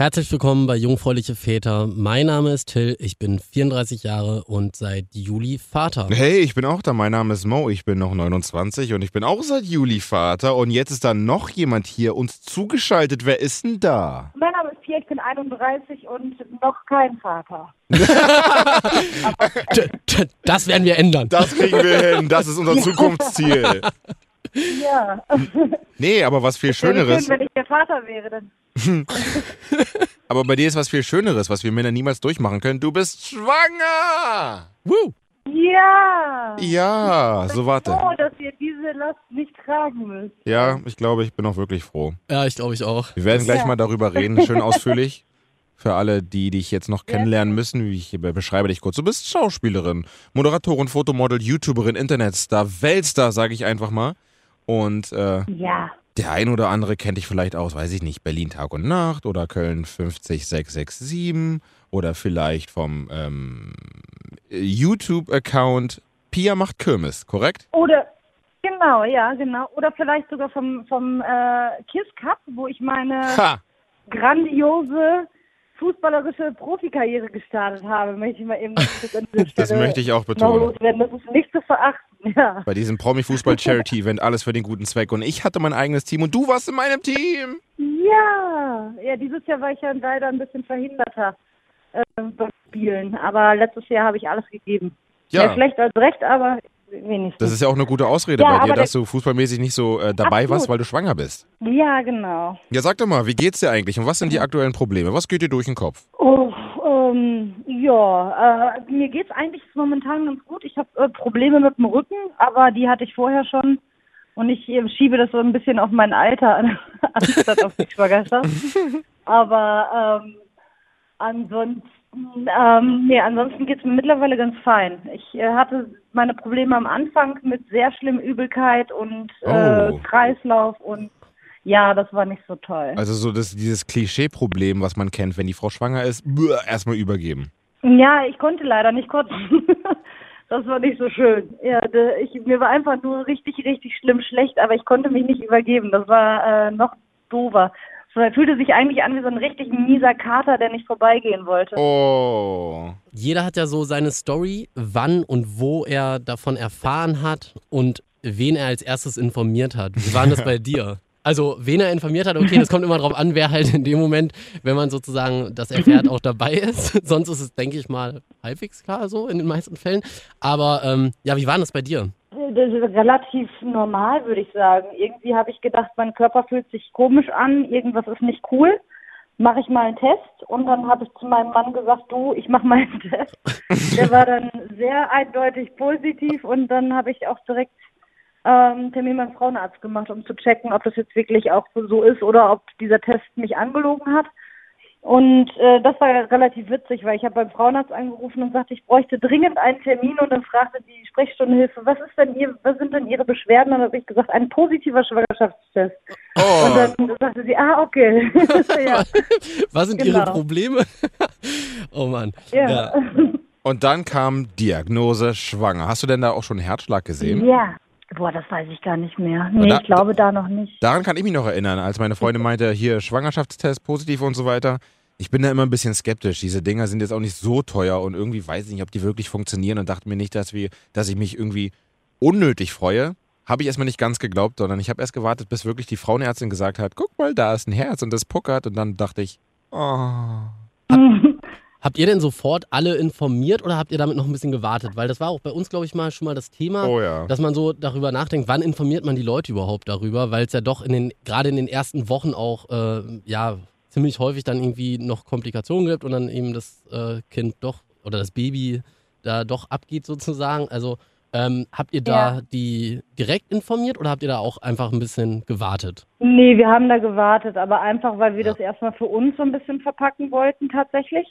Herzlich willkommen bei Jungfräuliche Väter. Mein Name ist Till, ich bin 34 Jahre und seit Juli Vater. Hey, ich bin auch da. Mein Name ist Mo, ich bin noch 29 und ich bin auch seit Juli Vater. Und jetzt ist da noch jemand hier uns zugeschaltet. Wer ist denn da? Mein Name ist Pia, ich bin 31 und noch kein Vater. Das werden wir ändern. Das kriegen wir hin. Das ist unser Zukunftsziel. Ja. Nee, aber was viel Wäre Schöneres. Schön, wenn ich der Vater wäre, dann. Aber bei dir ist was viel Schöneres, was wir Männer niemals durchmachen können. Du bist schwanger! Woo. Ja. Ja, so warte. Oh, dass ihr diese Last nicht tragen müsst. Ja, ich glaube, ich bin auch wirklich froh. Ja, ich glaube ich auch. Wir werden gleich Ja. mal darüber reden, schön ausführlich. Für alle, die dich jetzt noch kennenlernen müssen, wie ich beschreibe dich kurz. Du bist Schauspielerin, Moderatorin, Fotomodel, YouTuberin, Internetstar, Weltstar, sage ich einfach mal. Und äh, Ja. Der ein oder andere kennt dich vielleicht aus, weiß ich nicht, Berlin Tag und Nacht oder Köln 50667 oder vielleicht vom ähm, YouTube-Account Pia macht Kirmes, korrekt? Oder, genau, ja, genau. Oder vielleicht sogar vom, vom äh, Kiss Cup, wo ich meine Ha! grandiose fußballerische Profikarriere gestartet habe, möchte ich mal eben Das möchte ich auch betonen. Das ist nicht zu verachten, ja. Bei diesem Promi-Fußball-Charity-Event alles für den guten Zweck. Und ich hatte mein eigenes Team und du warst in meinem Team. Ja, ja, dieses Jahr war ich ja leider ein bisschen verhinderter äh, beim Spielen, aber letztes Jahr habe ich alles gegeben. Ja. Mehr schlecht als recht, aber wenigstens. Das ist ja auch eine gute Ausrede Ja, bei dir, dass du fußballmäßig nicht so äh, dabei Absolut. warst, weil du schwanger bist. ja, genau. Ja, sag doch mal, wie geht's dir eigentlich und was sind die aktuellen Probleme? Was geht dir durch den Kopf? Oh, ähm, ja, äh, mir geht's eigentlich momentan ganz gut. Ich habe äh, Probleme mit dem Rücken, aber die hatte ich vorher schon. Und ich äh, schiebe das so ein bisschen auf mein Alter an, anstatt auf die Schwangerschaft. Aber ähm, ansonsten, ähm, nee, ansonsten geht's mir mittlerweile ganz fein. Ich äh, hatte meine Probleme am Anfang mit sehr schlimm Übelkeit und äh, Oh. Kreislauf und ja, das war nicht so toll. Also so das, dieses Klischee-Problem, was man kennt, wenn die Frau schwanger ist, erstmal übergeben. Ja, ich konnte leider nicht kotzen. Das war nicht so schön. Ja, ich, mir war einfach nur richtig, richtig schlimm schlecht, aber ich konnte mich nicht übergeben. Das war äh, noch doofer. Es fühlte sich eigentlich an wie so ein richtig mieser Kater, der nicht vorbeigehen wollte. Oh. Jeder hat ja so seine Story, wann und wo er davon erfahren hat und wen er als erstes informiert hat. Wie war denn das bei dir? Also, wen er informiert hat, okay, das kommt immer drauf an, wer halt in dem Moment, wenn man sozusagen das erfährt, auch dabei ist. Sonst ist es, denke ich mal, halbwegs klar so in den meisten Fällen. Aber ähm, ja, wie war denn das bei dir? Das ist relativ normal, würde ich sagen. Irgendwie habe ich gedacht, mein Körper fühlt sich komisch an, irgendwas ist nicht cool. Mache ich mal einen Test und dann habe ich zu meinem Mann gesagt, du, ich mache mal einen Test. Der war dann sehr eindeutig positiv und dann habe ich auch direkt ähm, Termin beim Frauenarzt gemacht, um zu checken, ob das jetzt wirklich auch so, so ist oder ob dieser Test mich angelogen hat. Und äh, das war relativ witzig, weil ich habe beim Frauenarzt angerufen und sagte, ich bräuchte dringend einen Termin und dann fragte die Sprechstundenhilfe, was ist denn ihr, was sind denn Ihre Beschwerden? Und dann habe ich gesagt, ein positiver Schwangerschaftstest. Und Oh. dann sagte sie, ah, okay. ja. Was sind Genau. ihre Probleme? oh Mann. Ja. Und dann kam Diagnose schwanger. Hast du denn da auch schon einen Herzschlag gesehen? ja. Boah, das weiß ich gar nicht mehr. Nee, da- ich glaube da noch nicht. Daran kann ich mich noch erinnern, als meine Freundin meinte, hier Schwangerschaftstest positiv und so weiter. Ich bin da immer ein bisschen skeptisch. Diese Dinger sind jetzt auch nicht so teuer und irgendwie weiß ich nicht, ob die wirklich funktionieren und dachte mir nicht, dass, wir, dass ich mich irgendwie unnötig freue. Habe ich erstmal nicht ganz geglaubt, sondern ich habe erst gewartet, bis wirklich die Frauenärztin gesagt hat, guck mal, da ist ein Herz und das puckert und dann dachte ich, oh. Habt ihr denn sofort alle informiert oder habt ihr damit noch ein bisschen gewartet? Weil das war auch bei uns, glaube ich, mal schon mal das Thema, Oh ja. dass man so darüber nachdenkt, wann informiert man die Leute überhaupt darüber, weil es ja doch in den, gerade in den ersten Wochen auch, äh, ja, ziemlich häufig dann irgendwie noch Komplikationen gibt und dann eben das äh, Kind doch oder das Baby da doch abgeht sozusagen. Also ähm, habt ihr da Ja. die direkt informiert oder habt ihr da auch einfach ein bisschen gewartet? Nee, wir haben da gewartet, aber einfach, weil wir das erstmal für uns so ein bisschen verpacken wollten tatsächlich.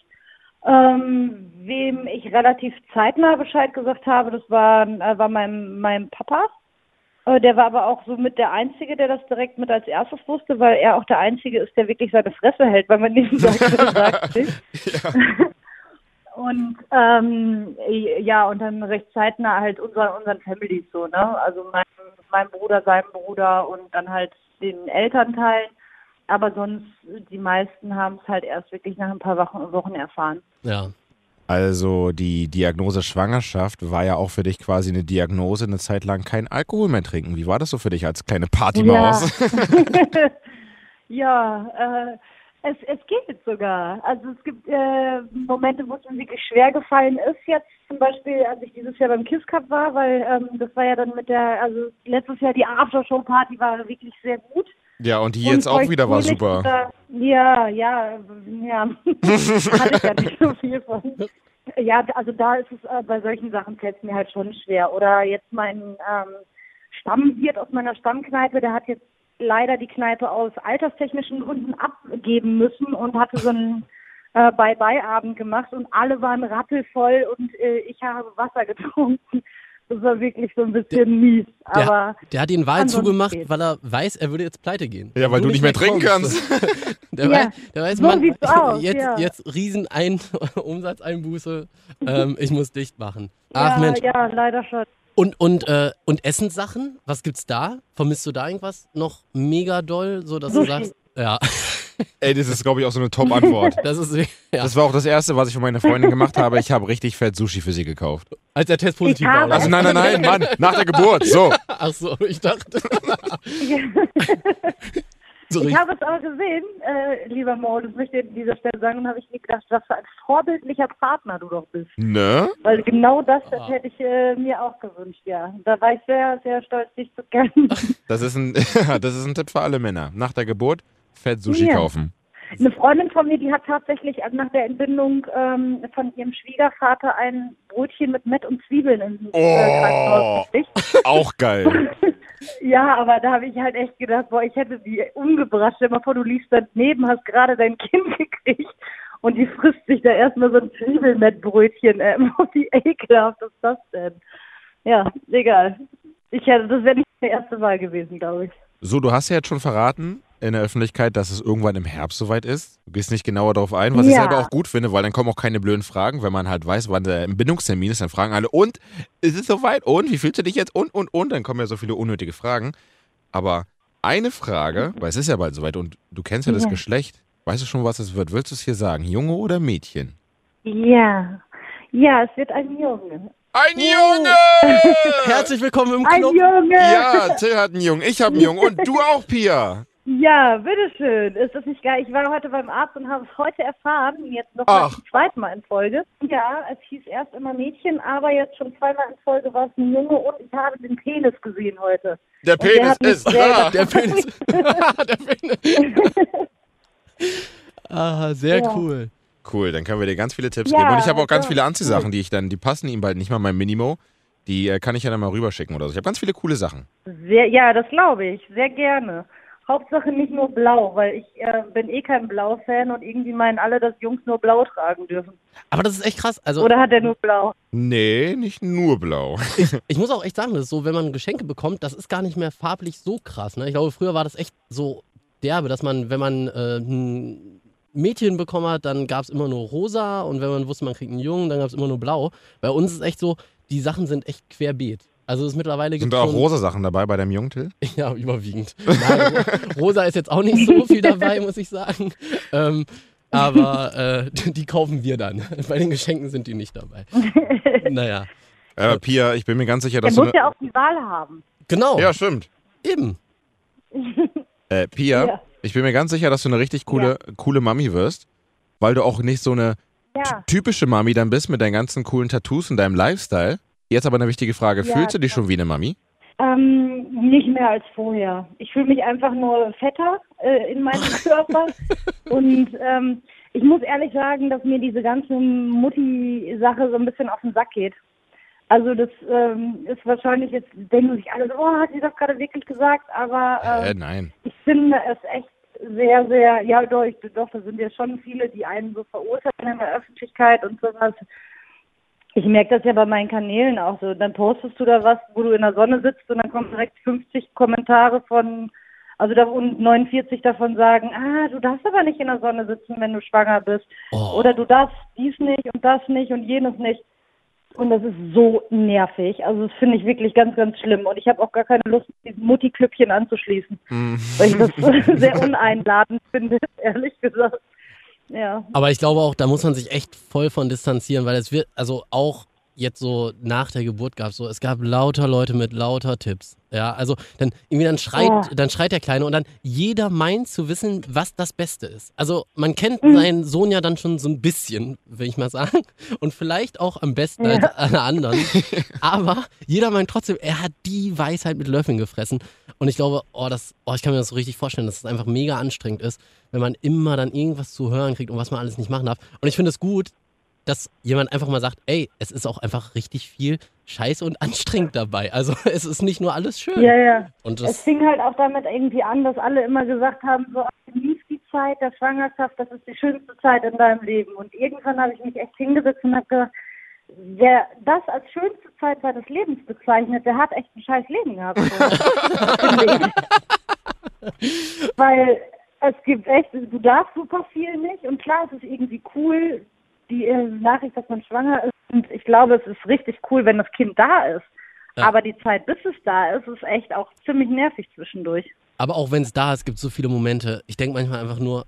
Ähm, wem ich relativ zeitnah Bescheid gesagt habe, das war, äh, war mein, mein Papa. Äh, der war aber auch so mit der Einzige, der das direkt mit als erstes wusste, weil er auch der Einzige ist, der wirklich seine Fresse hält, weil man ihm sagt, sagt. Und ähm, ja, und dann recht zeitnah halt unser, unseren Families so, ne? Also mein, mein Bruder, sein Bruder und dann halt den Elternteilen. Aber sonst, die meisten haben es halt erst wirklich nach ein paar Wochen, Wochen erfahren. Ja. Also die Diagnose Schwangerschaft war ja auch für dich quasi eine Diagnose, eine Zeit lang kein Alkohol mehr trinken. Wie war das so für dich als kleine Partymaus? Ja, äh, es, es geht sogar. Also es gibt äh, Momente, wo es mir wirklich schwer gefallen ist. Jetzt zum Beispiel, als ich dieses Jahr beim Kiss Cup war, weil ähm, das war ja dann mit der, also letztes Jahr die Aftershow-Party war wirklich sehr gut. Ja, und die jetzt auch wieder war super. Oder, ja, ja, ja. Hatte ich ja nicht so viel von. Ja, also da ist es äh, bei solchen Sachen fällt es mir halt schon schwer. Oder jetzt mein ähm, Stammwirt aus meiner Stammkneipe, der hat jetzt leider die Kneipe aus alterstechnischen Gründen abgeben müssen und hatte so einen äh, Bye-Bye-Abend gemacht und alle waren rappelvoll und äh, ich habe Wasser getrunken. Das war wirklich so ein bisschen mies. Der, Aber der hat den Wahl zugemacht, geht's. weil er weiß, er würde jetzt pleite gehen. Ja, weil du nicht mehr trinken kommst. Der, Ja, weiß, der weiß, so Mann, aus, jetzt, ja. jetzt riesen ein Umsatzeinbuße. Ähm, ich muss dicht machen. Ach ja, Mensch. ja, leider schon. Und, und, äh, und Essenssachen? Was gibt's da? Vermisst du da irgendwas noch mega doll, so dass Sushi. du sagst, ja, Ey, das ist, glaube ich, auch so eine Top-Antwort. das ist ja, Das war auch das Erste, was ich für meine Freundin gemacht habe. Ich habe richtig fett Sushi für sie gekauft. als der Test positiv Ich war. oder? Also nein, nein, nein, Mann, nach der Geburt. So. Ach so, ich dachte. so Ich habe es aber gesehen, äh, lieber Mo, das möchte ich an dieser Stelle sagen, und habe ich mir gedacht, was für ein vorbildlicher Partner du doch bist. Ne? Weil genau das, das Ah. hätte ich äh, mir auch gewünscht, ja. Da war ich sehr, sehr stolz, dich zu kennen. Das ist ein, das ist ein Tipp für alle Männer. Nach der Geburt fett Sushi Ja. kaufen. Eine Freundin von mir, die hat tatsächlich nach der Entbindung ähm, von ihrem Schwiegervater ein Brötchen mit Mett und Zwiebeln ins äh, Oh. Krankenhaus gekriegt. Auch geil. Ja, aber da habe ich halt echt gedacht, boah, ich hätte die umgebracht. Stell mal vor, du liegst daneben, hast gerade dein Kind gekriegt und die frisst sich da erstmal so ein Zwiebelmettbrötchen. Äh, wie ekelhaft ist das denn? Ja, egal. Ich hätte, das wäre nicht der erste Mal gewesen, glaube ich. So, du hast ja jetzt schon verraten in der Öffentlichkeit, dass es irgendwann im Herbst soweit ist. Du gehst nicht genauer darauf ein, was ich Ja. selber auch gut finde, weil dann kommen auch keine blöden Fragen, wenn man halt weiß, wann der Entbindungstermin ist. Dann fragen alle, und ist es soweit? Und wie fühlst du dich jetzt? Und, und, und. Dann kommen ja so viele unnötige Fragen. Aber eine Frage, weil es ist ja bald soweit und du kennst ja das Ja. Geschlecht. Weißt du schon, was es wird? Willst du es hier sagen? Junge oder Mädchen? Ja, ja, es wird ein Junge. Ein Junge! Herzlich willkommen im Ein Club. Junge! Ja, Till hat einen Jungen, ich habe einen Jungen und du auch, Pia. Ja, bitteschön. Ist das nicht geil? Ich war heute beim Arzt und habe es heute erfahren, jetzt noch mal Ach. zum zweiten Mal in Folge. Ja, es hieß erst immer Mädchen, aber jetzt schon zweimal in Folge war es ein Junge und ich habe den Penis gesehen heute. Der Und der Penis mich ist da. Der Penis. der Penis. ah, sehr Ja. cool. Cool, dann können wir dir ganz viele Tipps Ja, geben. Und ich habe auch ganz ja, viele Anziehsachen, die ich dann, die passen ihm bald nicht mal mein Minimo. Die äh, kann ich ja dann mal rüberschicken oder so. Ich habe ganz viele coole Sachen. Sehr, ja, das glaube ich. Sehr gerne. Hauptsache nicht nur blau, weil ich äh, bin eh kein Blau-Fan und irgendwie meinen alle, dass Jungs nur blau tragen dürfen. Aber das ist echt krass. Also, Oder hat er nur blau? Nee, nicht nur blau. ich muss auch echt sagen, das ist so, wenn man Geschenke bekommt, das ist gar nicht mehr farblich so krass. Ne? Ich glaube, früher war das echt so derbe, dass man, wenn man äh, ein Mädchen bekommen hat, dann gab es immer nur rosa und wenn man wusste, man kriegt einen Jungen, dann gab es immer nur blau. Bei uns ist echt so, die Sachen sind echt querbeet. Also es ist mittlerweile Sind da auch rosa Sachen dabei bei deinem Jungen, Till? Ja, überwiegend. Nein, rosa ist jetzt auch nicht so viel dabei, muss ich sagen. Ähm, aber äh, die kaufen wir dann. Bei den Geschenken sind die nicht dabei. Naja, Äh, Pia, ich bin mir ganz sicher, Der dass du. muss Ne ja auch die Wahl haben. genau, ja, stimmt. eben. Äh, Pia, Ja. ich bin mir ganz sicher, dass du eine richtig coole, coole Mami wirst, weil du auch nicht so eine Ja. typische Mami dann bist mit deinen ganzen coolen Tattoos und deinem Lifestyle. Jetzt aber eine wichtige Frage. Ja, Fühlst du dich schon wie eine Mami? Ähm, nicht mehr als vorher. Ich fühle mich einfach nur fetter äh, in meinem Körper. Und ähm, ich muss ehrlich sagen, dass mir diese ganze Mutti-Sache so ein bisschen auf den Sack geht. Also das ähm, ist wahrscheinlich jetzt, denken sich alle oh, hat sie das gerade wirklich gesagt, aber Äh, ähm, nein. ich finde es echt sehr, sehr, ja doch, ich- doch, da sind ja schon viele, die einen so verurteilen in der Öffentlichkeit und sowas. Ich merke das ja bei meinen Kanälen auch so. Dann postest du da was, wo du in der Sonne sitzt und dann kommen direkt 50 Kommentare von, also da und 49 davon sagen, ah, du darfst aber nicht in der Sonne sitzen, wenn du schwanger bist. Oh. Oder du darfst dies nicht und das nicht und jenes nicht. Und das ist so nervig. Also das finde ich wirklich ganz, ganz schlimm. Und ich habe auch gar keine Lust, diesen Mutti-Klüppchen anzuschließen. Hm. Weil ich das sehr uneinladend finde, ehrlich gesagt. Ja. Aber ich glaube auch, da muss man sich echt voll von distanzieren, weil es wird, also auch jetzt so nach der Geburt gab so, es gab lauter Leute mit lauter Tipps. Ja, also dann irgendwie dann schreit, Oh. dann schreit der Kleine und dann jeder meint zu wissen, was das Beste ist. Also man kennt Mhm. seinen Sohn ja dann schon so ein bisschen, will ich mal sagen. Und vielleicht auch am besten als alle anderen. Aber jeder meint trotzdem, er hat die Weisheit mit Löffeln gefressen. Und ich glaube, oh, das, oh, ich kann mir das so richtig vorstellen, dass es einfach mega anstrengend ist, wenn man immer dann irgendwas zu hören kriegt und was man alles nicht machen darf. Und ich finde es gut, dass jemand einfach mal sagt, ey, es ist auch einfach richtig viel Scheiße und anstrengend dabei. Also es ist nicht nur alles schön. Ja, ja. Und Es fing halt auch damit irgendwie an, dass alle immer gesagt haben, so genieß die Zeit der Schwangerschaft, das ist die schönste Zeit in deinem Leben. Und irgendwann habe ich mich echt hingesetzt und habe gedacht, wer das als schönste Zeit seines Lebens bezeichnet, der hat echt ein scheiß Leben gehabt. Weil es gibt echt, du darfst super viel nicht und klar, es ist irgendwie cool, die äh, Nachricht, dass man schwanger ist und ich glaube, es ist richtig cool, wenn das Kind da ist. Ja. Aber die Zeit, bis es da ist, ist echt auch ziemlich nervig zwischendurch. aber auch wenn es da ist, gibt es so viele Momente. Ich denke manchmal einfach nur,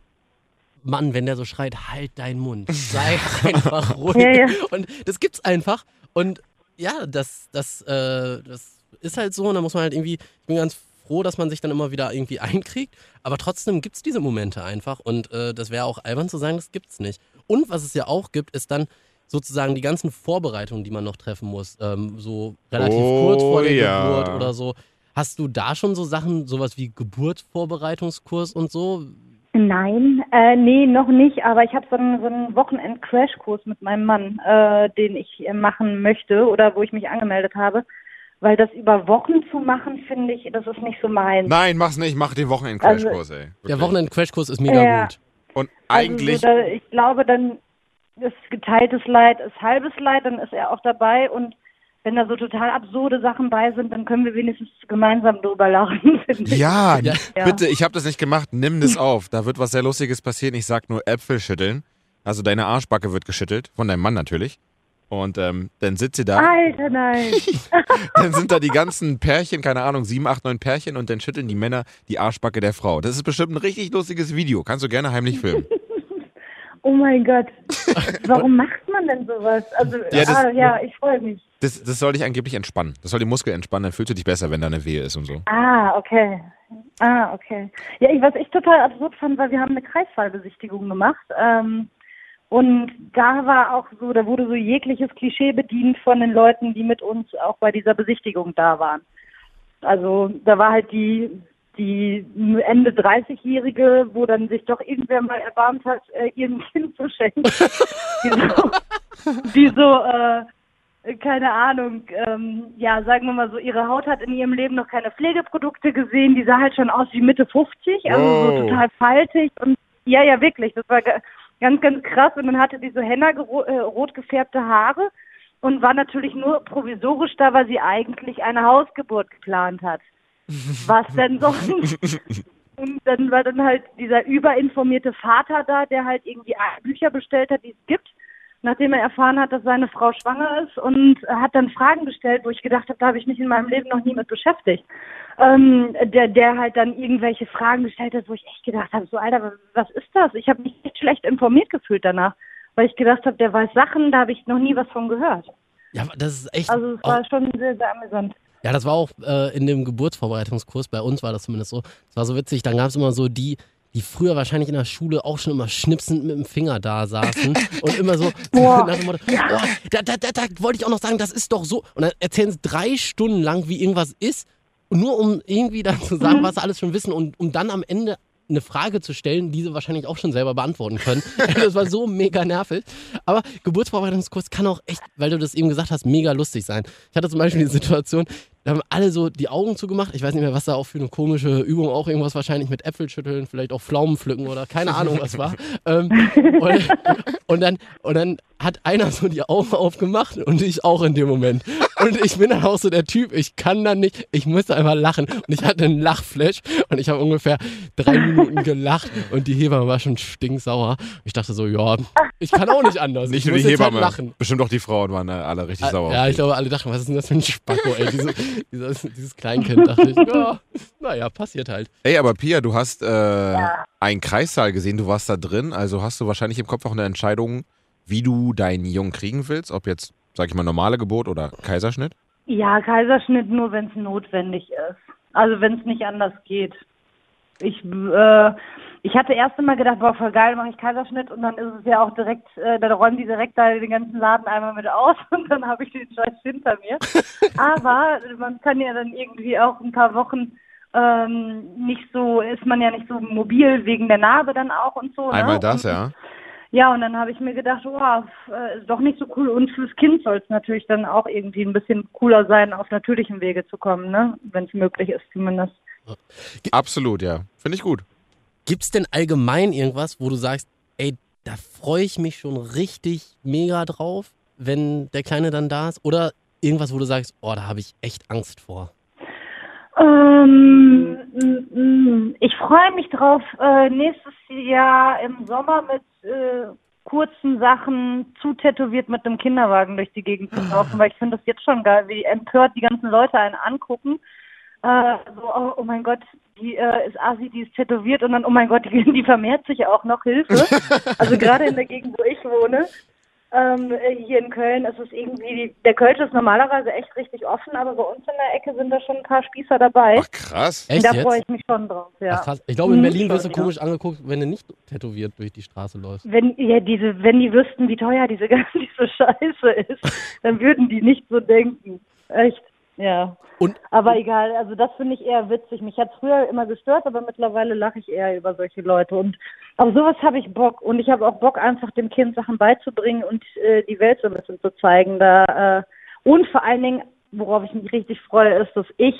Mann, wenn der so schreit, halt deinen Mund. Sei einfach ruhig. Ja, ja. Und das gibt's einfach. Und ja, das, das, äh, das ist halt so. Und da muss man halt irgendwie, ich bin ganz froh, dass man sich dann immer wieder irgendwie einkriegt. Aber trotzdem gibt's diese Momente einfach. Und äh, das wäre auch albern zu sagen, das gibt's nicht. Und was es ja auch gibt, ist dann sozusagen die ganzen Vorbereitungen, die man noch treffen muss. Ähm, so relativ Oh, kurz vor der ja. Geburt oder so. Hast du da schon so Sachen, sowas wie Geburtsvorbereitungskurs und so? Nein, äh, nee, noch nicht, aber ich habe so einen, so einen Wochenend-Crashkurs mit meinem Mann, äh, den ich äh, machen möchte oder wo ich mich angemeldet habe. Weil das über Wochen zu machen, finde ich, das ist nicht so meins. Nein, mach's nicht, mach den Wochenend-Crashkurs, ey. Der Wirklich. Wochenend-Crashkurs ist mega Ja. gut. Und Also eigentlich, so, da, ich glaube, dann ist geteiltes Leid ist halbes Leid, dann ist er auch dabei und wenn da so total absurde Sachen bei sind, dann können wir wenigstens gemeinsam drüber lachen, ja, Ja. bitte, ich habe das nicht gemacht, nimm das auf. Da wird was sehr Lustiges passieren. Ich sag nur Äpfel schütteln. Also deine Arschbacke wird geschüttelt, von deinem Mann natürlich. Und ähm, dann sitzt sie da, Alter, nein. dann sind da die ganzen Pärchen, keine Ahnung, sieben, acht, neun Pärchen und dann schütteln die Männer die Arschbacke der Frau. Das ist bestimmt ein richtig lustiges Video. Kannst du gerne heimlich filmen. Oh mein Gott. Warum macht man denn sowas? Also, Ja, das- ah, ja ich freue mich. Das, das soll dich angeblich entspannen. Das soll die Muskel entspannen, dann fühlst du dich besser, wenn da eine Wehe ist und so. Ah, okay. Ah, okay. Ja, ich, was ich total absurd fand, war, wir haben eine Kreisfallbesichtigung gemacht. Ähm, und da war auch so, da wurde so jegliches Klischee bedient von den Leuten, die mit uns auch bei dieser Besichtigung da waren. Also da war halt die, die Ende 30-Jährige, wo dann sich doch irgendwer mal erbarmt hat, äh, ihrem Kind zu schenken. die so, die so äh, keine Ahnung, ähm, ja, sagen wir mal so, ihre Haut hat in ihrem Leben noch keine Pflegeprodukte gesehen, die sah halt schon aus wie Mitte 50, also Wow. so total faltig und ja, ja, wirklich, das war ganz, ganz krass und dann hatte die so henna äh, rot gefärbte Haare und war natürlich nur provisorisch da, weil sie eigentlich eine Hausgeburt geplant hat. Was denn sonst? Und dann war dann halt dieser überinformierte Vater da, der halt irgendwie Bücher bestellt hat, die es gibt, nachdem er erfahren hat, dass seine Frau schwanger ist und hat dann Fragen gestellt, wo ich gedacht habe, da habe ich mich in meinem Leben noch nie mit beschäftigt. Ähm, der, der halt dann irgendwelche Fragen gestellt hat, wo ich echt gedacht habe, so Alter, was, ist das? Ich habe mich echt schlecht informiert gefühlt danach, weil ich gedacht habe, der weiß Sachen, da habe ich noch nie was von gehört. Ja, das ist echt. Also es war schon sehr, sehr amüsant. ja, das war auch äh, in dem Geburtsvorbereitungskurs, bei uns war das zumindest so. Das war so witzig, dann gab es immer so die, die früher wahrscheinlich in der Schule auch schon immer schnipsend mit dem Finger da saßen und immer so Boah. nach dem Motto, oh, da, da, da, da wollte ich auch noch sagen, das ist doch so. Und dann erzählen sie drei Stunden lang, wie irgendwas ist, nur um irgendwie dann zu sagen, was sie alles schon wissen und um dann am Ende eine Frage zu stellen, die sie wahrscheinlich auch schon selber beantworten können. das war so mega nervig. Aber Geburtsvorbereitungskurs kann auch echt, weil du das eben gesagt hast, mega lustig sein. Ich hatte zum Beispiel die Situation, da haben alle so die Augen zugemacht. Ich weiß nicht mehr, was da auch für eine komische Übung, auch irgendwas wahrscheinlich mit Äpfel schütteln, vielleicht auch Pflaumen pflücken oder keine Ahnung, was war. Ähm, und, und, dann, und dann hat einer so die Augen aufgemacht und ich auch in dem Moment. Und ich bin dann auch so der Typ, ich kann dann nicht, ich musste einfach lachen. Und ich hatte einen Lachflash und ich habe ungefähr drei Minuten gelacht und die Hebamme war schon stinksauer. Ich dachte so, ja, Ich kann auch nicht anders. Nicht ich nur die halt Hebamme. lachen. Bestimmt auch die Frauen waren alle richtig sauer. Ja, ich glaube, alle dachten, was ist denn das für ein Spacko, ey? Diese, dieses, dieses Kleinkind, dachte ich. Ja, naja, passiert halt. Ey, aber Pia, du hast äh, einen Kreissaal gesehen, du warst da drin, also hast du wahrscheinlich im Kopf auch eine Entscheidung, wie du deinen Jungen kriegen willst, ob jetzt, sag ich mal, normale Geburt oder Kaiserschnitt? Ja, Kaiserschnitt nur, wenn es notwendig ist. Also wenn es nicht anders geht. Ich, äh, ich hatte erst einmal gedacht, boah, voll geil, mache ich Kaiserschnitt und dann ist es ja auch direkt, äh, dann räumen die direkt da den ganzen Laden einmal mit aus und dann habe ich den Scheiß hinter mir. Aber man kann ja dann irgendwie auch ein paar Wochen ähm, nicht so, ist man ja nicht so mobil wegen der Narbe dann auch und so. Einmal ne? das, und, ja. Ja, und dann habe ich mir gedacht, oh, äh, ist doch nicht so cool. Und fürs Kind soll es natürlich dann auch irgendwie ein bisschen cooler sein, auf natürlichem Wege zu kommen, ne? Wenn es möglich ist zumindest. Absolut, ja. Finde ich gut. Gibt es denn allgemein irgendwas, wo du sagst, ey, da freue ich mich schon richtig mega drauf, wenn der Kleine dann da ist? Oder irgendwas, wo du sagst, oh, da habe ich echt Angst vor? Ähm, mm, mm, ich freue mich drauf, äh, nächstes Jahr im Sommer mit äh, kurzen Sachen zu tätowiert mit einem Kinderwagen durch die Gegend zu laufen, weil ich finde das jetzt schon geil, wie empört die ganzen Leute einen angucken. Äh, so, oh, oh mein Gott, die äh, ist Asi, die ist tätowiert und dann, oh mein Gott, die, die vermehrt sich auch noch, Hilfe. Also gerade in der Gegend, wo ich wohne, ähm, äh, hier in Köln ist es irgendwie, der Kölsch ist normalerweise echt richtig offen, aber bei uns in der Ecke sind da schon ein paar Spießer dabei. Ach, krass. Echt da freue ich mich schon drauf, ja. Ach, krass. Ich glaube, in Mhm, Berlin wirst du komisch angeguckt, wenn du nicht tätowiert durch die Straße läufst. Wenn, ja, diese, wenn die wüssten, wie teuer diese ganze Scheiße ist, dann würden die nicht so denken. Echt, ja. Und Aber egal, also das finde ich eher witzig. Mich hat früher immer gestört, aber mittlerweile lache ich eher über solche Leute. Und auf sowas habe ich Bock. Und ich habe auch Bock, einfach dem Kind Sachen beizubringen und äh, die Welt so ein bisschen zu zeigen. Da, äh, und vor allen Dingen, worauf ich mich richtig freue, ist, dass ich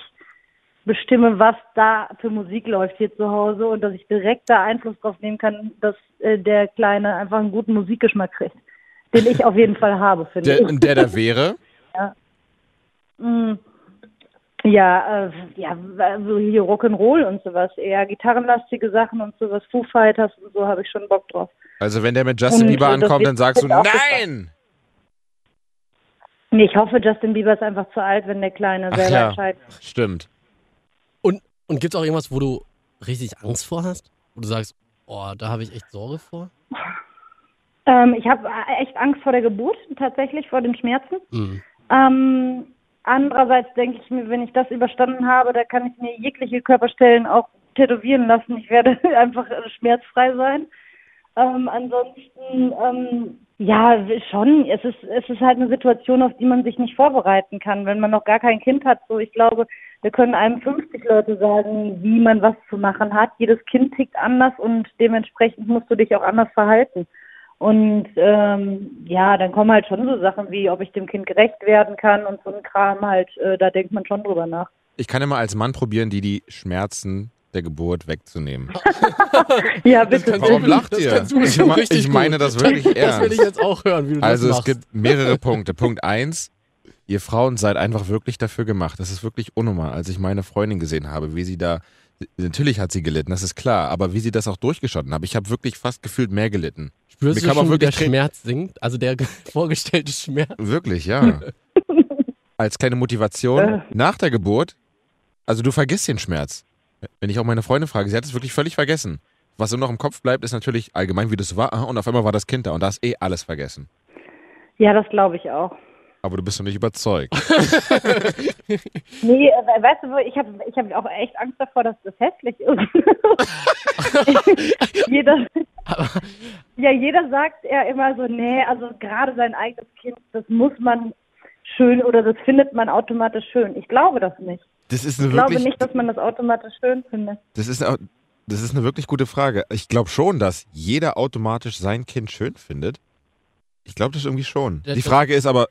bestimme, was da für Musik läuft hier zu Hause und dass ich direkt da Einfluss drauf nehmen kann, dass äh, der Kleine einfach einen guten Musikgeschmack kriegt. Den ich auf jeden Fall habe, finde ich. der da wäre. Mm. Ja, äh, ja, so hier Rock'n'Roll und sowas, eher gitarrenlastige Sachen und sowas, Foo Fighters und so habe ich schon Bock drauf. Also wenn der mit Justin Und, Bieber das ankommt, dann sagst du, auch nein! Nee, ich hoffe, Justin Bieber ist einfach zu alt, wenn der Kleine Ach selber ja. entscheidet. Stimmt. Und, und gibt es auch irgendwas, wo du richtig Angst vor hast? Wo du sagst, oh, da habe ich echt Sorge vor? Ähm, ich habe echt Angst vor der Geburt, tatsächlich, vor den Schmerzen. Mhm. Ähm, andererseits denke ich mir, wenn ich das überstanden habe, da kann ich mir jegliche Körperstellen auch tätowieren lassen. Ich werde einfach schmerzfrei sein. Ähm, ansonsten, ähm, ja, schon. Es ist, es ist halt eine Situation, auf die man sich nicht vorbereiten kann, wenn man noch gar kein Kind hat. So, ich glaube, wir können einem 50 Leute sagen, wie man was zu machen hat. Jedes Kind tickt anders und dementsprechend musst du dich auch anders verhalten. Und ähm, ja, dann kommen halt schon so Sachen wie, ob ich dem Kind gerecht werden kann und so ein Kram halt, äh, da denkt man schon drüber nach. Ich kann immer als Mann probieren, die die Schmerzen der Geburt wegzunehmen. Ja, bitte. kannst Warum lacht das ihr? du Ich, richtig ich meine das wirklich Das will ich ernst. jetzt auch hören, wie du Also das es machst. gibt mehrere Punkte. Punkt eins, ihr Frauen seid einfach wirklich dafür gemacht. Das ist wirklich unnormal. Als ich meine Freundin gesehen habe, wie sie da, natürlich hat sie gelitten, das ist klar, aber wie sie das auch durchgeschotten hat. Ich habe wirklich fast gefühlt mehr gelitten. Spürst Mir du schon, wie der wirklich Trä- Schmerz sinkt? Also der vorgestellte Schmerz? Wirklich, ja. Als kleine Motivation nach der Geburt, also du vergisst den Schmerz. Wenn ich auch meine Freundin frage, sie hat es wirklich völlig vergessen. Was so noch im Kopf bleibt, ist natürlich allgemein, wie das war. Und auf einmal war das Kind da und da ist eh alles vergessen. Ja, das glaube ich auch. Aber du bist noch nicht überzeugt. Nee, äh, weißt du, ich habe ich hab auch echt Angst davor, dass das hässlich ist. jeder, ja, jeder sagt ja immer so, nee, also gerade sein eigenes Kind, das muss man schön oder das findet man automatisch schön. Ich glaube das nicht. Das ist Ich eine glaube wirklich, nicht, dass man das automatisch schön findet. das ist, eine- das ist eine wirklich gute Frage. Ich glaube schon, dass jeder automatisch sein Kind schön findet. Ich glaube das irgendwie schon. Ja, Die das- Frage ist aber,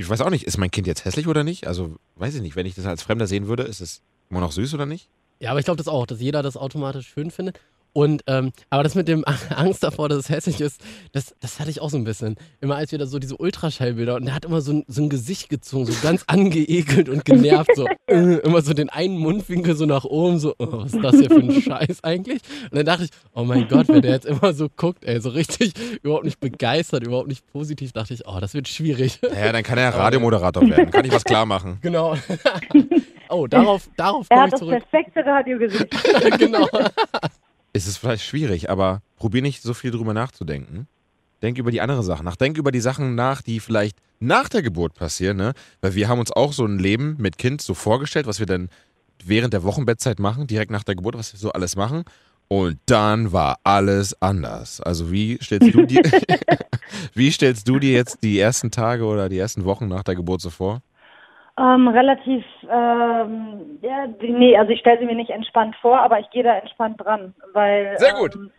ich weiß auch nicht, ist mein Kind jetzt hässlich oder nicht? Also, weiß ich nicht. Wenn ich das als Fremder sehen würde, ist es immer noch süß oder nicht? Ja, aber ich glaube das auch, dass jeder das automatisch schön findet. Und, ähm, aber das mit dem Angst davor, dass es hässlich ist, das, das hatte ich auch so ein bisschen. Immer als wir da so diese Ultraschallbilder und der hat immer so ein, so ein Gesicht gezogen, so ganz angeekelt und genervt, so äh, immer so den einen Mundwinkel so nach oben, so, oh, was ist das hier für ein Scheiß eigentlich? Und dann dachte ich, oh mein Gott, wenn der jetzt immer so guckt, ey, so richtig überhaupt nicht begeistert, überhaupt nicht positiv, dachte ich, oh, das wird schwierig. Ja, dann kann er Radiomoderator werden. Kann ich was klar machen. Genau. oh, darauf, darauf Er komme hat ich das zurück. perfekte Radiogesicht. genau. Ist es vielleicht schwierig, aber probier nicht so viel drüber nachzudenken. Denk über die andere Sachen nach. Denk über die Sachen nach, die vielleicht nach der Geburt passieren, ne? Weil wir haben uns auch so ein Leben mit Kind so vorgestellt, was wir dann während der Wochenbettzeit machen, direkt nach der Geburt, was wir so alles machen. Und dann war alles anders. Also wie stellst du dir, wie stellst du dir jetzt die ersten Tage oder die ersten Wochen nach der Geburt so vor? Ähm, relativ, ähm, ja, nee, also ich stelle sie mir nicht entspannt vor, aber ich gehe da entspannt dran, weil Sehr gut. Ähm,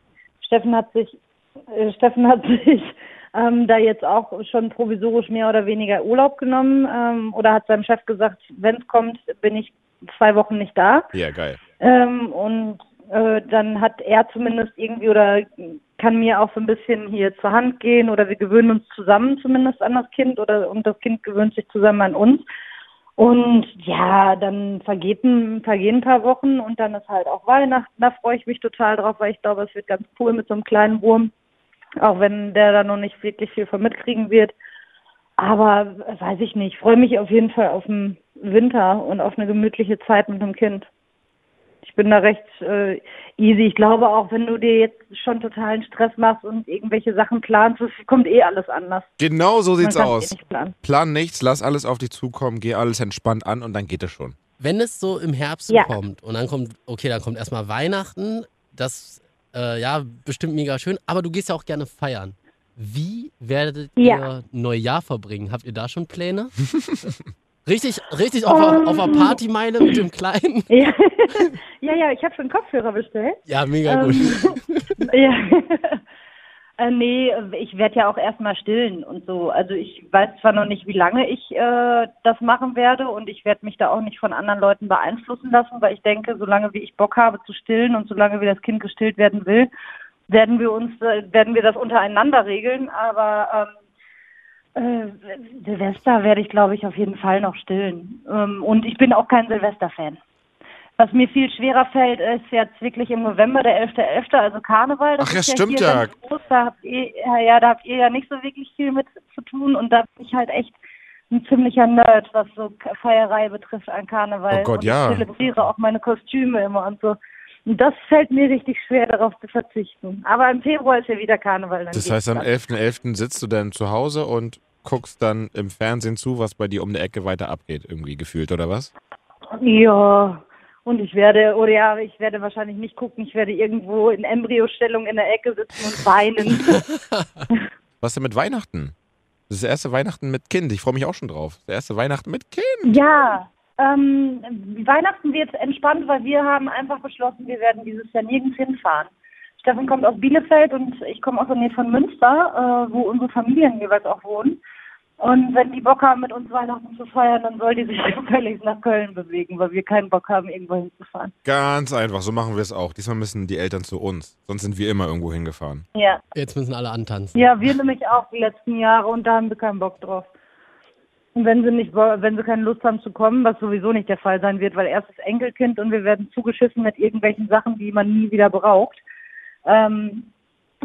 Steffen hat sich, äh, Steffen hat sich ähm, da jetzt auch schon provisorisch mehr oder weniger Urlaub genommen ähm, oder hat seinem Chef gesagt, wenn es kommt, bin ich zwei Wochen nicht da. Ja, geil. Ähm, und äh, dann hat er zumindest irgendwie oder kann mir auch so ein bisschen hier zur Hand gehen oder wir gewöhnen uns zusammen zumindest an das Kind oder und das Kind gewöhnt sich zusammen an uns. Und ja, dann vergehen, vergehen ein paar Wochen und dann ist halt auch Weihnachten. Da freue ich mich total drauf, weil ich glaube, es wird ganz cool mit so einem kleinen Wurm. Auch wenn der da noch nicht wirklich viel von mitkriegen wird. Aber weiß ich nicht. Ich freue mich auf jeden Fall auf den Winter und auf eine gemütliche Zeit mit dem Kind. Ich bin da recht äh, easy. Ich glaube auch, wenn du dir jetzt schon totalen Stress machst und irgendwelche Sachen planst, es kommt eh alles anders. Genau so sieht's aus. Eh nicht planen. Plan nichts, lass alles auf dich zukommen, geh alles entspannt an und dann geht es schon. Wenn es so im Herbst Ja. kommt und dann kommt, okay, dann kommt erstmal Weihnachten, das äh, ja bestimmt mega schön, aber du gehst ja auch gerne feiern. Wie werdet Ja. ihr Neujahr verbringen? Habt ihr da schon Pläne? richtig, richtig auf, der- auf der Partymeile mit dem Kleinen? Ja, ja, ja ich habe schon Kopfhörer bestellt. Ja, mega gut. Ähm, ja. Äh, nee, ich werde ja auch erstmal stillen und so. Also ich weiß zwar noch nicht, wie lange ich äh, das machen werde und ich werde mich da auch nicht von anderen Leuten beeinflussen lassen, weil ich denke, solange wie ich Bock habe zu stillen und solange wie das Kind gestillt werden will, werden wir uns, äh, werden wir das untereinander regeln. Aber ähm, äh, Silvester werde ich, glaube ich, auf jeden Fall noch stillen. Ähm, und ich bin auch kein Silvester-Fan. Was mir viel schwerer fällt, ist jetzt wirklich im November, der 11.11., also Karneval. Das Ach ja, ist stimmt hier ja. Groß. Da habt ihr, ja, ja, da habt ihr ja nicht so wirklich viel mit zu tun und da bin ich halt echt ein ziemlicher Nerd, was so Feierei betrifft an Karneval. Oh Gott, und ja. Ich zelebriere auch meine Kostüme immer und so. Und das fällt mir richtig schwer, darauf zu verzichten. Aber im Februar ist ja wieder Karneval. Dann Das heißt, am dann. 11.11. sitzt du dann zu Hause und guckst dann im Fernsehen zu, was bei dir um die Ecke weiter abgeht, irgendwie gefühlt, oder was? Ja, und ich werde, oder ja, ich werde wahrscheinlich nicht gucken, ich werde irgendwo in Embryostellung in der Ecke sitzen und weinen. Was denn mit Weihnachten? Das ist das erste Weihnachten mit Kind. Ich freue mich auch schon drauf. Das erste Weihnachten mit Kind. ja, ähm, Weihnachten wird entspannt, weil wir haben einfach beschlossen, wir werden dieses Jahr nirgends hinfahren. Steffen kommt aus Bielefeld und ich komme aus der Nähe von Münster, äh, wo unsere Familien jeweils auch wohnen. Und wenn die Bock haben, mit uns Weihnachten zu feiern, dann soll die sich gefälligst nach Köln bewegen, weil wir keinen Bock haben, irgendwo hinzufahren. Ganz einfach, so machen wir es auch. Diesmal müssen die Eltern zu uns. Sonst sind wir immer irgendwo hingefahren. Ja. Jetzt müssen alle antanzen. Ja, wir nämlich auch die letzten Jahre und da haben wir keinen Bock drauf. Und wenn sie nicht, wenn sie keine Lust haben zu kommen, was sowieso nicht der Fall sein wird, weil erstes Enkelkind und wir werden zugeschissen mit irgendwelchen Sachen, die man nie wieder braucht. Ähm,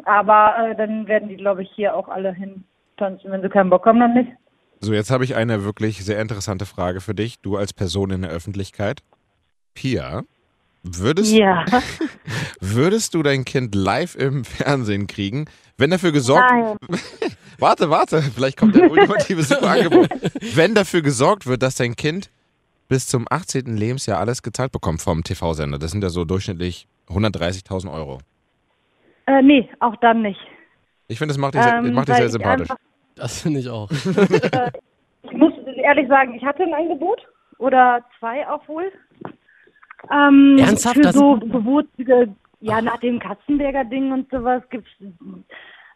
aber äh, dann werden die, glaube ich, hier auch alle hintanzen. Wenn sie keinen Bock haben, dann nicht. So, jetzt habe ich eine wirklich sehr interessante Frage für dich. Du als Person in der Öffentlichkeit. Pia, würdest, Ja. würdest du dein Kind live im Fernsehen kriegen, wenn dafür gesorgt Nein. Warte, warte, vielleicht kommt ein ultimatives super Angebot. Wenn dafür gesorgt wird, dass dein Kind bis zum 18. Lebensjahr alles gezahlt bekommt vom TV-Sender, das sind ja so durchschnittlich 130.000 Euro. Äh, nee, auch dann nicht. Ich finde, das macht dich, sehr, Ähm, macht dich sehr sympathisch. einfach- Das finde ich auch. Ich muss ehrlich sagen, ich hatte ein Angebot oder zwei auch wohl. Ähm, Ernsthaft? Für so bewurzige, ja, nach dem Katzenberger Ding und sowas gibt's,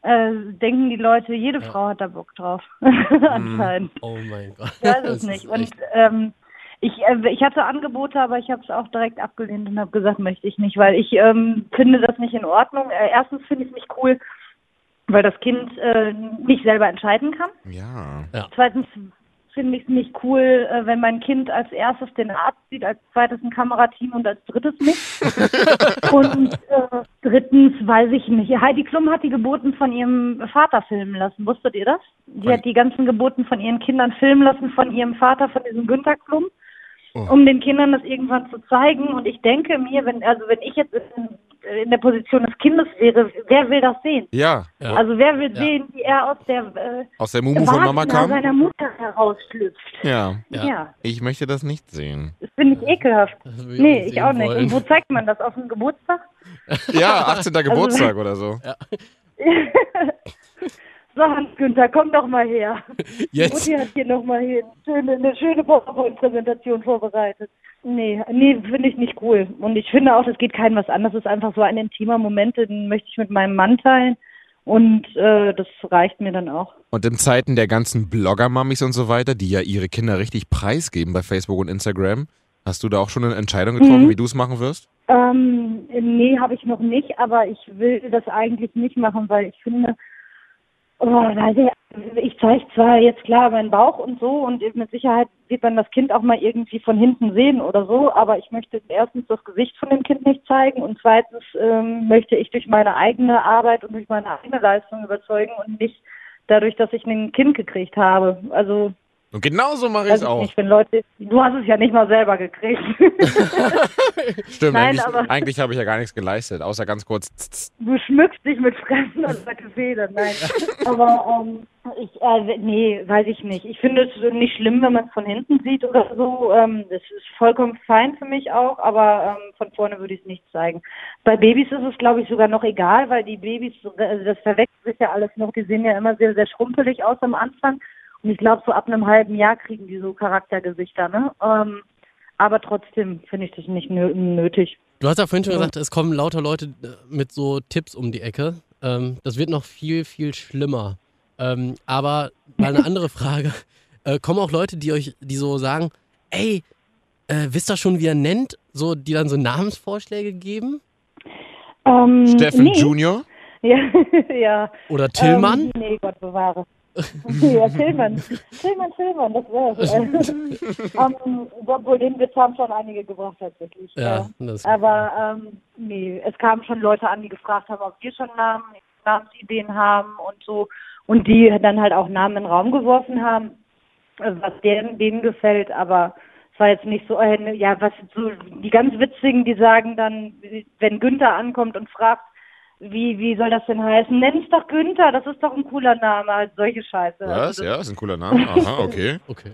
äh, denken die Leute, jede Frau hat da Bock drauf. Anscheinend. Oh mein Gott. Ich weiß Das es ist nicht. Und ähm, Ich, äh, ich hatte Angebote, aber ich habe es auch direkt abgelehnt und habe gesagt, möchte ich nicht, weil ich ähm, finde das nicht in Ordnung. Äh, erstens finde ich es nicht cool, weil das Kind äh, nicht selber entscheiden kann. Ja. Zweitens finde ich es nicht cool, äh, wenn mein Kind als erstes den Arzt sieht, als zweites ein Kamerateam und als drittes mich. und äh, drittens weiß ich nicht. Heidi Klum hat die Geburten von ihrem Vater filmen lassen. Wusstet ihr das? Die hat die ganzen Geburten von ihren Kindern filmen lassen von ihrem Vater, von diesem Günter Klum. Oh. Um den Kindern das irgendwann zu zeigen. Und ich denke mir, wenn, also wenn ich jetzt in, in der Position des Kindes wäre, wer will das sehen? Ja. Ja. Also wer will Ja. sehen, wie er aus der äh, Aus der Mumu von Mama kam? seiner Mutter herausschlüpft. Ja. Ja. Ja, Ich möchte das nicht sehen. das finde ich ekelhaft. Nee, auch ich auch nicht. wollen. Und wo zeigt man das? Auf dem Geburtstag? Ja, 18. Geburtstag oder so. So, Hans-Günther, komm doch mal her. Jetzt. Mutti hat hier noch mal hier eine schöne, eine schöne PowerPoint-Präsentation vorbereitet. Nee, nee, finde ich nicht cool. Und ich finde auch, das geht keinem was an. Das ist einfach so ein intimer Moment, den möchte ich mit meinem Mann teilen. Und äh, das reicht mir dann auch. Und in Zeiten der ganzen Blogger-Mammis und so weiter, die ja ihre Kinder richtig preisgeben bei Facebook und Instagram, hast du da auch schon eine Entscheidung getroffen, Mhm. wie du es machen wirst? Ähm, nee, habe ich noch nicht, aber ich will das eigentlich nicht machen, weil ich finde, oh, weiß ich, ich zeige zwar jetzt klar meinen Bauch und so und mit Sicherheit wird man das Kind auch mal irgendwie von hinten sehen oder so, aber ich möchte erstens das Gesicht von dem Kind nicht zeigen und zweitens ähm, möchte ich durch meine eigene Arbeit und durch meine eigene Leistung überzeugen und nicht dadurch, dass ich ein Kind gekriegt habe. Also Und genauso mache ich es auch. nicht, wenn Leute, du hast es ja nicht mal selber gekriegt. Stimmt, Nein, eigentlich, eigentlich habe ich ja gar nichts geleistet, außer ganz kurz. du schmückst dich mit Fremden und mit Federn, nein. Aber ähm, ich, äh, nee, weiß ich nicht. Ich finde es nicht schlimm, wenn man es von hinten sieht oder so. Ähm, das ist vollkommen fein für mich auch, aber ähm, von vorne würde ich es nicht zeigen. Bei Babys ist es, glaube ich, sogar noch egal, weil die Babys, also das verwechselt sich ja alles noch, die sehen ja immer sehr, sehr schrumpelig aus am Anfang. Und ich glaube, so ab einem halben Jahr kriegen die so Charaktergesichter, ne? Ähm, aber trotzdem finde ich das nicht nö nötig. Du hast ja vorhin schon gesagt, es kommen lauter Leute äh, mit so Tipps um die Ecke. Ähm, das wird noch viel, viel schlimmer. Ähm, aber mal eine andere Frage. Äh, kommen auch Leute, die euch, die so sagen, ey, äh, wisst ihr schon, wie er nennt? So, die dann so Namensvorschläge geben? Ähm, Steffen nee. Junior? Ja, ja. Oder Tillmann? Ähm, nee, Gott bewahre. Ja, Tillmann. Tillmann, Tillmann, das wär's. ähm, obwohl den Witz haben schon einige gebracht tatsächlich. ja, das, aber ähm, nee, es kamen schon Leute an, die gefragt haben, ob wir schon Namen, Namensideen haben und so. Und die dann halt auch Namen in den Raum geworfen haben, was denen, denen gefällt, aber es war jetzt nicht so, ja, was so, die ganz witzigen, die sagen dann, wenn Günther ankommt und fragt, wie, wie soll das denn heißen? Nenn es doch Günther, das ist doch ein cooler Name, halt solche Scheiße. Was? Also, Ja, ist ein cooler Name. Aha, okay. okay.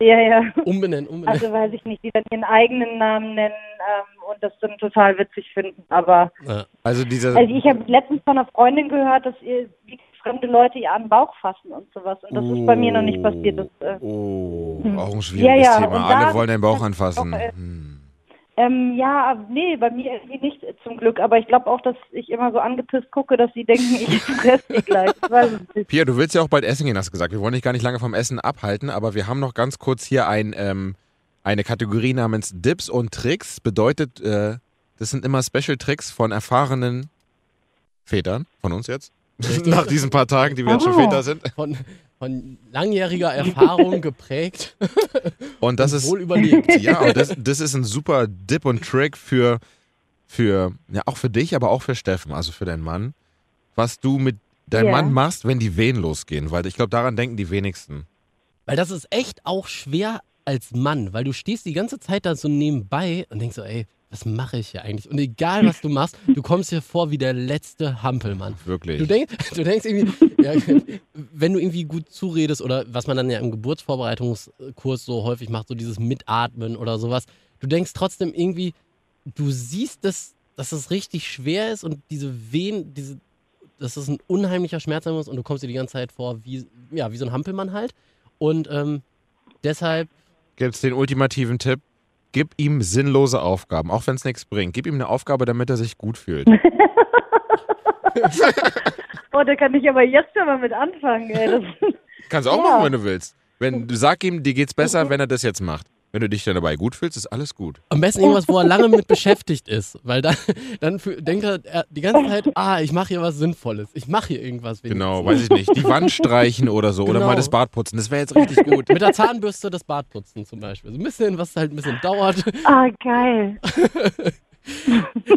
ja, ja. Umbenennen, umbenennen. Also weiß ich nicht, die dann ihren eigenen Namen nennen ähm, und das dann total witzig finden. Aber Ja. Also dieser. also ich habe letztens von einer Freundin gehört, dass ihr wie fremde Leute ihr an den Bauch fassen und sowas. Und das ist bei mir noch nicht passiert. Das, äh, Oh, Hm. auch ein schwieriges Ja, ja, Thema. und Alle wollen deinen Bauch anfassen. auch, äh, Hm. Ähm, ja, nee, bei mir irgendwie nicht zum Glück. Aber ich glaube auch, dass ich immer so angepisst gucke, dass sie denken, ich fresse die gleich. Pia, du willst ja auch bald essen gehen, hast du gesagt. Wir wollen dich gar nicht lange vom Essen abhalten, aber wir haben noch ganz kurz hier ein, ähm, eine Kategorie namens Dips und Tricks. Bedeutet, äh, das sind immer Special Tricks von erfahrenen Vätern, von uns jetzt. Nach diesen paar Tagen, die wir jetzt schon Oh. Väter sind. Von, von langjähriger Erfahrung geprägt Und das und ist wohl überlegt. Ja, und das, das ist ein super Dip und Trick für, für, ja, auch für dich, aber auch für Steffen, also für deinen Mann, was du mit deinem Ja. Mann machst, wenn die Wehen losgehen, weil ich glaube, daran denken die wenigsten. Weil das ist echt auch schwer als Mann, weil du stehst die ganze Zeit da so nebenbei und denkst so, ey, was mache ich hier eigentlich? Und egal, was du machst, du kommst dir vor wie der letzte Hampelmann. Wirklich. Du denkst, du denkst irgendwie, ja, wenn du irgendwie gut zuredest oder was man dann ja im Geburtsvorbereitungskurs so häufig macht, so dieses Mitatmen oder sowas, du denkst trotzdem irgendwie, du siehst, dass, dass es richtig schwer ist und diese Wehen, diese, dass es ein unheimlicher Schmerz sein muss und du kommst dir die ganze Zeit vor wie, ja, wie so ein Hampelmann halt. Und ähm, deshalb, Gibt's den ultimativen Tipp, gib ihm sinnlose Aufgaben, auch wenn es nichts bringt. Gib ihm eine Aufgabe, damit er sich gut fühlt. Oh, da kann ich aber jetzt schon mal mit anfangen. Ey. Kannst du auch Ja. machen, wenn du willst. Wenn du sag ihm, dir geht's besser, wenn er das jetzt macht. Wenn du dich dann dabei gut fühlst, ist alles gut. Am besten irgendwas, wo er lange mit beschäftigt ist. Weil dann, dann denkt er, die ganze Zeit, ah, ich mache hier was Sinnvolles. Ich mache hier irgendwas. Genau, weiß ich nicht. Die Wand streichen oder so. Oder Genau. mal das Bad putzen. Das wäre jetzt richtig gut. Mit der Zahnbürste das Bad putzen zum Beispiel. So ein bisschen, was halt ein bisschen dauert. Ah, geil.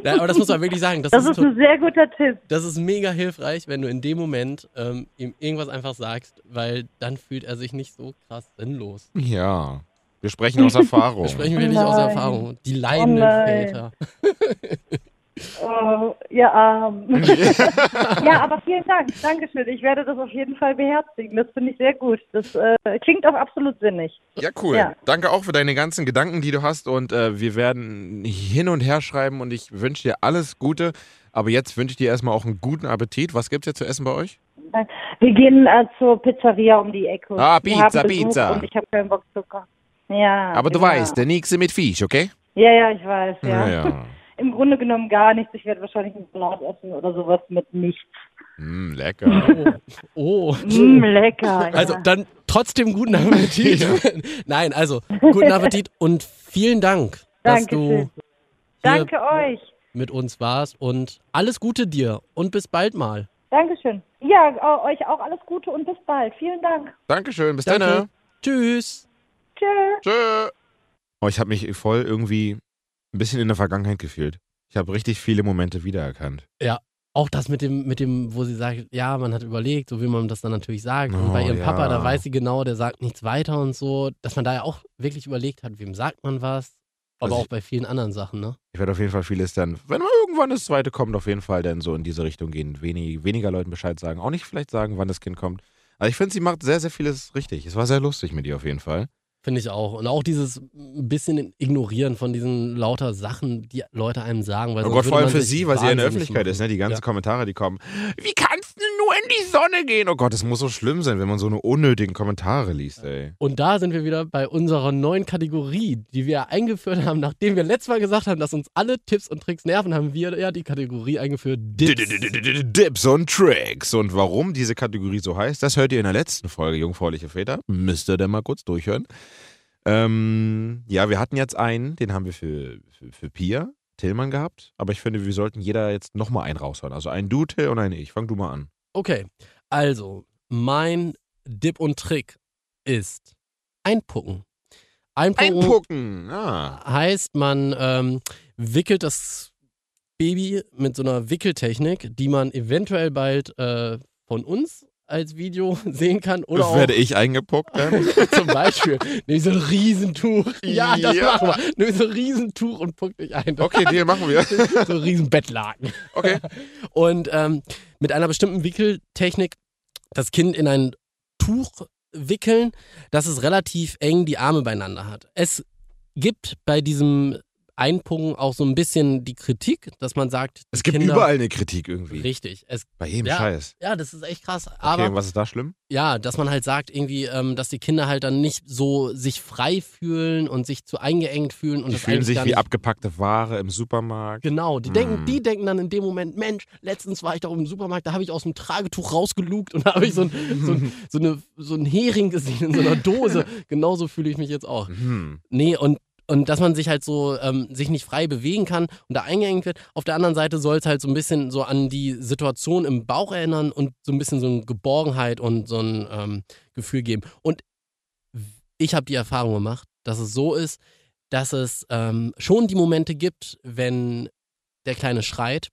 Ja, aber das muss man wirklich sagen. Das, Das ist, ein sehr guter Tipp. das ist mega hilfreich, wenn du in dem Moment ähm, ihm irgendwas einfach sagst, weil dann fühlt er sich nicht so krass sinnlos. Ja. Wir sprechen aus Erfahrung. Das sprechen wir nicht aus Nein. Erfahrung. Die leidenden nein. Väter. Oh, ihr Arm. ja, aber vielen Dank. Dankeschön. Ich werde das auf jeden Fall beherzigen. Das finde ich sehr gut. Das äh, klingt auch absolut sinnig. Ja, cool. Ja. Danke auch für deine ganzen Gedanken, die du hast. Und äh, wir werden hin und her schreiben und ich wünsche dir alles Gute. Aber jetzt wünsche ich dir erstmal auch einen guten Appetit. Was gibt's jetzt zu essen bei euch? Wir gehen äh, zur Pizzeria um die Ecke. Ah, Wir Pizza, Pizza. Und ich habe keinen Bock zu kochen. Ja. Aber du genau. weißt, der nächste mit Fisch, okay? Ja, ja, ich weiß. Ja. ja. Im Grunde genommen gar nichts. Ich werde wahrscheinlich einen Salat essen oder sowas mit nichts. Mm, lecker. Oh. oh. Mm, lecker. Also ja. dann trotzdem guten Appetit. Nein, also guten Appetit und vielen Dank, dass du. Danke euch. mit uns warst und alles Gute dir und bis bald mal. Dankeschön. Ja, euch auch alles Gute und bis bald. Vielen Dank. Dankeschön. Bis Danke. dann. Tschüss. Tschö. Tschö. Oh, ich habe mich voll irgendwie ein bisschen in der Vergangenheit gefühlt. Ich habe richtig viele Momente wiedererkannt. Auch das mit dem, mit dem, wo sie sagt, ja, man hat überlegt, so wie man das dann natürlich sagt. Oh, und bei ihrem ja. Papa, da weiß sie genau, der sagt nichts weiter und so, dass man da ja auch wirklich überlegt hat, wem sagt man was. Aber Also auch bei vielen anderen Sachen, ne? Ich werde auf jeden Fall vieles dann, wenn mal irgendwann das zweite kommt, auf jeden Fall dann so in diese Richtung gehen. Wenig, weniger Leuten Bescheid sagen. Auch nicht vielleicht sagen, wann das Kind kommt. Aber ich finde, sie macht sehr, sehr vieles richtig. Es war sehr lustig mit ihr auf jeden Fall. Finde ich auch. Und auch dieses ein bisschen Ignorieren von diesen lauter Sachen, die Leute einem sagen. Weil Oh Gott, vor allem für sie, weil sie ja in der Öffentlichkeit machen. ist, ne? Die ganzen Ja. Kommentare, die kommen. Wie kannst du nur in die Sonne gehen? Oh Gott, es muss so schlimm sein, wenn man so eine unnötigen Kommentare liest, ey. Und da sind wir wieder bei unserer neuen Kategorie, die wir eingeführt haben, nachdem wir letztes Mal gesagt haben, dass uns alle Tipps und Tricks nerven, haben wir ja die Kategorie eingeführt. Dips. Dips und Tricks. Und warum diese Kategorie so heißt, das hört ihr in der letzten Folge, Jungfräuliche Väter. Müsst ihr denn mal kurz durchhören. Ähm, ja, wir hatten jetzt einen, den haben wir für, für, für Pia, Tillmann gehabt. Aber ich finde, wir sollten jeder jetzt nochmal einen raushören. Also einen du, Till, und einen ich. Fang du mal an. Okay, also mein Dip und Trick ist einpucken. Einpucken, Einpucken. Ah. heißt, man ähm, wickelt das Baby mit so einer Wickeltechnik, die man eventuell bald äh, von uns als Video sehen kann oder auch Werde ich eingepuckt dann? Zum Beispiel. Nimm so ein Riesentuch. Ja, das Ja. machen wir. Nimm so ein Riesentuch und puck dich ein. Okay, Deal machen wir. So ein Riesenbettlaken. Okay. Und ähm, mit einer bestimmten Wickeltechnik das Kind in ein Tuch wickeln, dass es relativ eng die Arme beieinander hat. Es gibt bei diesem Einpucken auch so ein bisschen die Kritik, dass man sagt, Es gibt Kinder, überall eine Kritik irgendwie. Richtig. Es, Bei jedem Ja, Scheiß. ja, das ist echt krass. Okay, Aber und was ist da schlimm? ja, dass man halt sagt, irgendwie, ähm, dass die Kinder halt dann nicht so sich frei fühlen und sich zu eingeengt fühlen und Die fühlen sich wie abgepackte Ware im Supermarkt. Genau, die Mm. denken, die denken dann in dem Moment, Mensch, letztens war ich doch im Supermarkt, da habe ich aus dem Tragetuch rausgelugt und da habe ich so ein, so, ein, so, eine, so ein Hering gesehen in so einer Dose. Genauso fühle ich mich jetzt auch. Hm. Nee, und, und dass man sich halt so, ähm, sich nicht frei bewegen kann und da eingeengt wird. Auf der anderen Seite soll es halt so ein bisschen so an die Situation im Bauch erinnern und so ein bisschen so eine Geborgenheit und so ein ähm, Gefühl geben. Und ich habe die Erfahrung gemacht, dass es so ist, dass es ähm, schon die Momente gibt, wenn der Kleine schreit,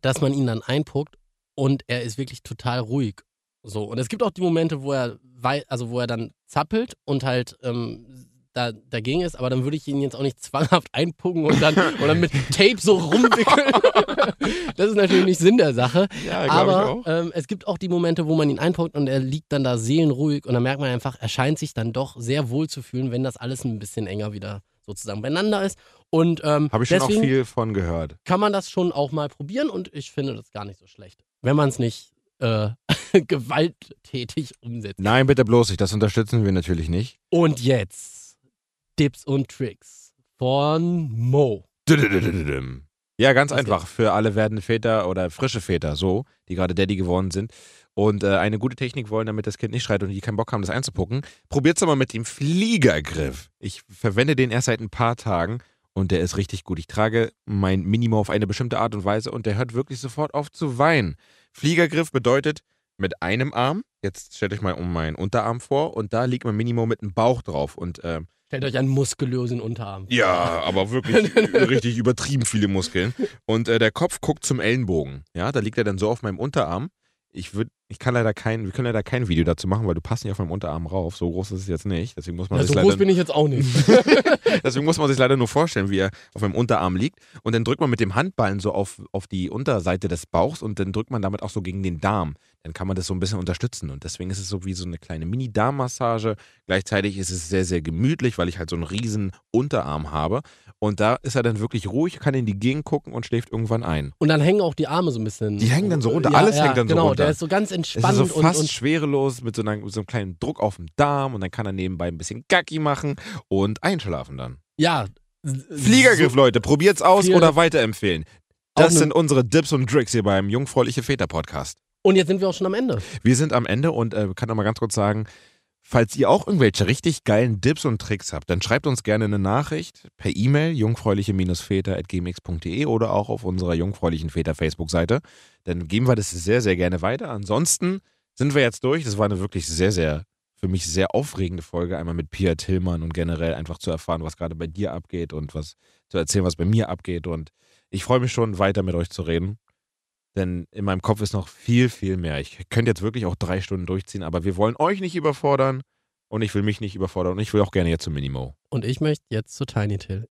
dass man ihn dann einpuckt und er ist wirklich total ruhig. So. Und es gibt auch die Momente, wo er also wo er dann zappelt und halt ähm, da, dagegen ist, aber dann würde ich ihn jetzt auch nicht zwanghaft einpucken und dann, und dann mit Tape so rumwickeln. das ist natürlich nicht Sinn der Sache. Ja, Aber ähm, es gibt auch die Momente, wo man ihn einpuckt und er liegt dann da seelenruhig und dann merkt man einfach, er scheint sich dann doch sehr wohl zu fühlen, wenn das alles ein bisschen enger wieder sozusagen beieinander ist. Und ähm, Habe ich schon auch viel von gehört. kann man das schon auch mal probieren und ich finde das gar nicht so schlecht, wenn man es nicht äh, gewalttätig umsetzt. Nein, bitte bloß nicht. Das unterstützen wir natürlich nicht. Und jetzt Tipps und Tricks von Mo. Ja, ganz einfach. Für alle werdende Väter oder frische Väter, so, die gerade Daddy geworden sind und äh, eine gute Technik wollen, damit das Kind nicht schreit und die keinen Bock haben, das einzupucken. Probiert's doch mal mit dem Fliegergriff. Ich verwende den erst seit ein paar Tagen und der ist richtig gut. Ich trage mein Minimo auf eine bestimmte Art und Weise und der hört wirklich sofort auf zu weinen. Fliegergriff bedeutet mit einem Arm, jetzt stellt euch mal um meinen Unterarm vor und da liegt mein Minimo mit dem Bauch drauf und äh, Stellt euch einen muskulösen Unterarm. ja, aber wirklich richtig übertrieben viele Muskeln. Und äh, der Kopf guckt zum Ellenbogen. Ja, da liegt er dann so auf meinem Unterarm. Ich würde, ich kann leider kein, wir können leider kein Video dazu machen, weil du passt nicht auf meinem Unterarm rauf. So groß ist es jetzt nicht. Deswegen muss man Ja, sich so groß leider, bin ich jetzt auch nicht. deswegen muss man sich leider nur vorstellen, wie er auf meinem Unterarm liegt. Und dann drückt man mit dem Handballen so auf, auf die Unterseite des Bauchs und dann drückt man damit auch so gegen den Darm. Dann kann man das so ein bisschen unterstützen. Und deswegen ist es so wie so eine kleine Mini-Darmmassage. Gleichzeitig ist es sehr, sehr gemütlich, weil ich halt so einen riesen Unterarm habe. Und da ist er dann wirklich ruhig, kann in die Gegend gucken und schläft irgendwann ein. Und dann hängen auch die Arme so ein bisschen. Die hängen dann so runter. Alles hängt dann so genau, runter. Der ist so ganz Es entspannt ist so und, fast und schwerelos mit so, einer, so einem kleinen Druck auf dem Darm und dann kann er nebenbei ein bisschen Gacki machen und einschlafen dann. ja. Fliegergriff, Leute, probiert's aus oder weiterempfehlen. Das sind unsere Dips und Tricks hier beim Jungfräuliche Väter Podcast. Und jetzt sind wir auch schon am Ende. Wir sind am Ende und äh, kann noch mal ganz kurz sagen, falls ihr auch irgendwelche richtig geilen Dips und Tricks habt, dann schreibt uns gerne eine Nachricht per E-Mail jungfräuliche-väter.gmx.de oder auch auf unserer Jungfräulichen Väter Facebook-Seite. Dann geben wir das sehr, sehr gerne weiter. Ansonsten sind wir jetzt durch. Das war eine wirklich sehr, sehr, für mich sehr aufregende Folge. Einmal mit Pia Tillmann und generell einfach zu erfahren, was gerade bei dir abgeht und was zu erzählen, was bei mir abgeht. Und ich freue mich schon, weiter mit euch zu reden. Denn in meinem Kopf ist noch viel, viel mehr. Ich könnte jetzt wirklich auch drei Stunden durchziehen, aber wir wollen euch nicht überfordern und ich will mich nicht überfordern und ich will auch gerne jetzt zum Minimo. Und ich möchte jetzt zu Tiny Till.